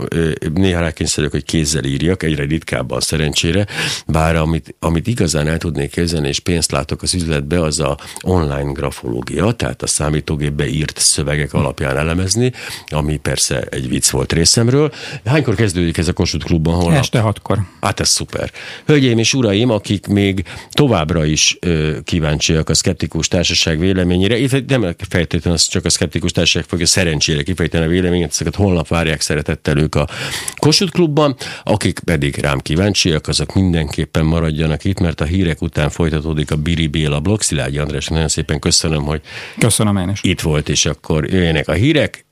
néha rákényszerülök, hogy kézzel írjak, egyre ritkábban szerencsére, bár amit, amit igazán el tudnék kezdeni, és pénzt látok az üzletbe, az a online grafológia, tehát a számítógépbe írt szövegek alapján elemezni, ami persze egy vicc volt részemről. Hánykor kezdődik ez a Kossuth Klubban? Holnap? Este hatkor. Hát ez szuper. Hölgyeim és uraim, akik még továbbra is ö, kíváncsiak a szkeptikus társaság véleményére, itt nem feltétlenül csak a szkeptikus társaság fogja szerencsére kifejteni a véleményet, ezeket holnap várják szeretettel ők a Kossuth Klubban, akik pedig rám kíváncsiak, azok mindenképpen maradjanak itt, mert a hírek után folytatódik a Biri Béla blog. Szilágyi András, nagyon szépen köszönöm, hogy köszönöm én is. itt volt, és akkor jöjjenek a hírek,